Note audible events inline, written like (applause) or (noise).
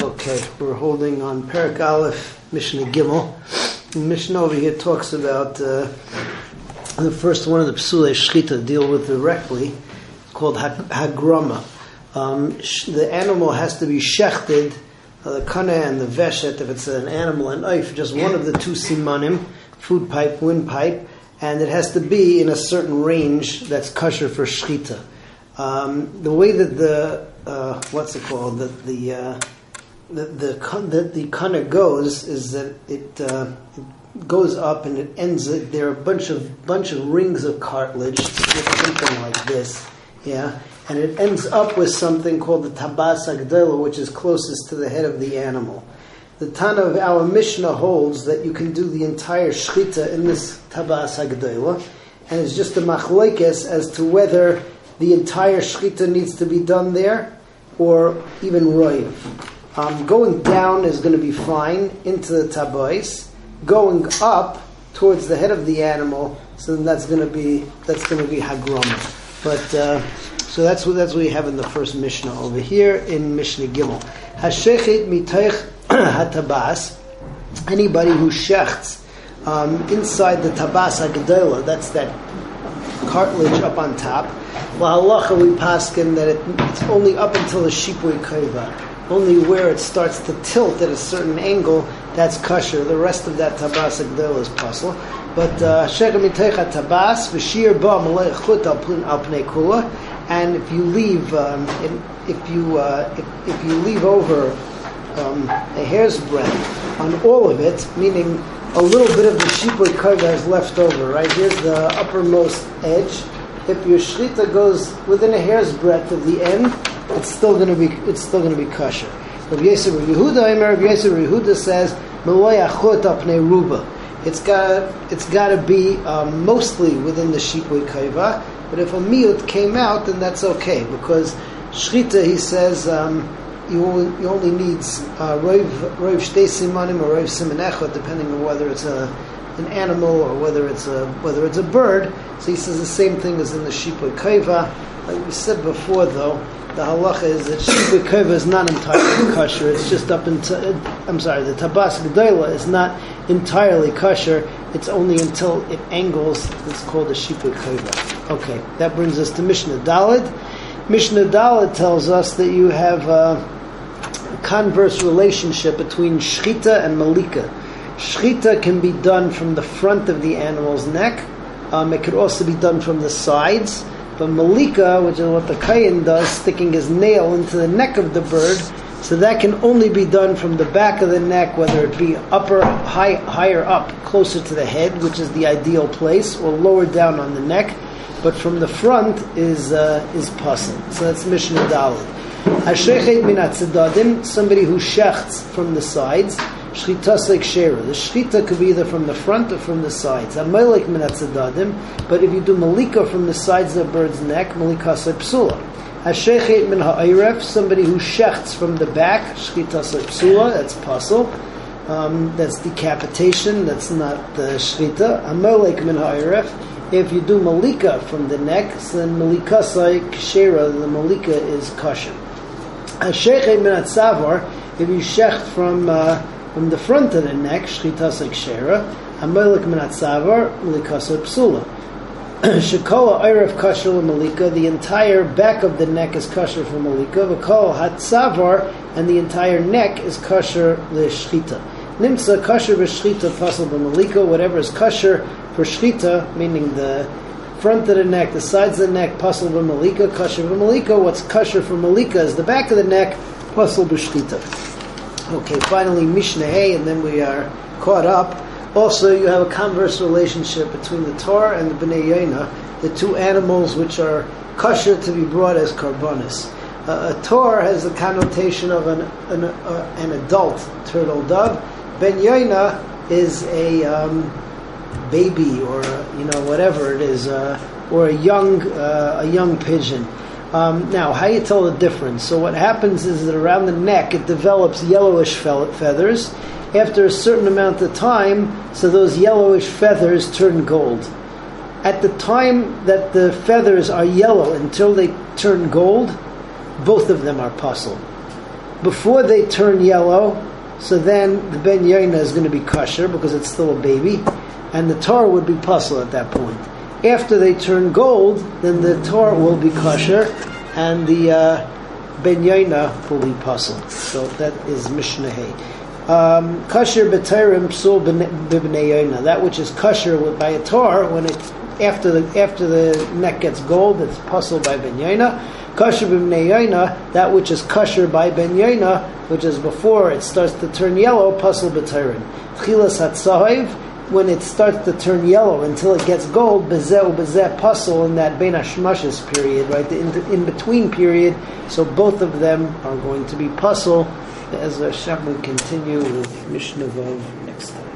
Okay, we're holding on Perak Aleph, Mishnah Gimel. The Mishnah over here talks about uh, the first one of the Psule Shchita deal with directly, called Hagrama. Um, the animal has to be shechted, uh, the kana and the veshet, if it's an animal, and if just one of the two simanim, food pipe, windpipe, and it has to be in a certain range that's kosher for shchita. Um, the way that the uh, what's it called that the uh, the the that the kana goes is that it, uh, it goes up and it ends. It, there are a bunch of bunch of rings of cartilage, something like this, yeah, and it ends up with something called the tabas agdela, which is closest to the head of the animal. The Tana of our Mishnah holds that you can do the entire shchita in this tabas agdela, and it's just a machlekes as to whether the entire shchita needs to be done there, or even roiv. Um, going down is going to be fine into the tabais. Going up towards the head of the animal, so that's going to be that's going to be hagrama. But uh, so that's what that's what we have in the first Mishnah over here in Mishnah Gimel. Hashechet mitaych (clears throat) hatabas. Anybody who shechts um, inside the tabas hagdela, that's that cartilage up on top. La halacha we paskin that it, it's only up until the shipui kaiva. Only where it starts to tilt at a certain angle, that's kosher. The rest of that tabas agdel is pasul. But shechem uh, tabas v'shir ba malay chut al pnei. And if you leave, um, if you uh, if, if, you leave over um, a hair's breadth on all of it, meaning a little bit of the shipui kaiva is left over. Right here's the uppermost edge. If your shchita goes within a hair's breadth of the end, it's still going to be it's still going to be kosher. Rabbi Yehuda, Yehuda says ruba. It's got it's got to be um, mostly within the shipui kaiva. But if a miut came out, then that's okay because shchita he says um, you only you only needs uh, roiv roiv shtei simanim or roiv siman depending on whether it's a an animal or whether it's a whether it's a bird. So he says the same thing as in the shipui kaiva. Like we said before, though, the halacha is that shibui kova is not entirely (coughs) kosher. It's just up until I'm sorry, the tabas gedola is not entirely kosher. It's only until it angles. It's called a shibui kova. Okay, that brings us to Mishnah Dalid. Mishnah Dalid tells us that you have a converse relationship between shchita and malika. Shchita can be done from the front of the animal's neck. Um, it could also be done from the sides. But malika, which is what the kohen does, sticking his nail into the neck of the bird, so that can only be done from the back of the neck, whether it be upper, high, higher up, closer to the head, which is the ideal place, or lower down on the neck. But from the front is uh, is pasul. So that's Mishnah Dalit. Hashechet min somebody who shechts from the sides. Shchita like shera. The shchita could be either from the front or from the sides. Amalek minatzadadim, but if you do malika from the sides of the bird's neck, malika psula. Hashechet min ha'iref, somebody who shechts from the back, shchita psula, that's pasul. Um, that's decapitation, that's not the shchita. Amalek min ha'iref, if you do malika from the neck, then malika kshera, the malika is kosher. Hashechet min if you shecht from uh, from the front of the neck, shchitas ekshera, amelik minatzavar, malikasa psula. (clears throat) Shekoa erev kasher malika, the entire back of the neck is kosher for malika, v'kol hatzavar, and the entire neck is kosher l'shchita. Nimsa kosher v'shchita pasal malika, whatever is kosher for shchita, meaning the front of the neck, the sides of the neck, pasal malika, kosher malika. What's kosher for malika is the back of the neck, pasal b'shchita. Okay, finally Mishnah and then we are caught up. Also, you have a converse relationship between the Torah and the Bnei Yonah, the two animals which are kosher to be brought as karbonis. Uh, a Torah has the connotation of an, an, uh, an adult turtle dove. Ben Yonah is a um, baby or you know whatever it is, uh, or a young uh, a young pigeon. Um, now, how you tell the difference? So what happens is that around the neck it develops yellowish feathers. After a certain amount of time, so those yellowish feathers turn gold. At the time that the feathers are yellow until they turn gold, both of them are pasul. before they turn yellow, so then the ben yaina is going to be kosher because it's still a baby, and the tar would be pasul at that point. After they turn gold, then the tar will be kosher, and the uh, ben yaina will be pasul. So that is Mishnah. Um, kosher b'tayrim psul b'bnei. That which is kosher by a tar when it after the after the neck gets gold, it's puzzled by ben yaina. Kosher b'bnei yaina, that which is kosher by ben yaina, which is before it starts to turn yellow, pasul b'tayrim. Chilas hatzahiv, when it starts to turn yellow until it gets gold, bezeh bezeh pasul in that ben hashmashes period, right, the in, in, between period. So both of them are going to be pasul. As Hashem we continue with Mishnah Vav.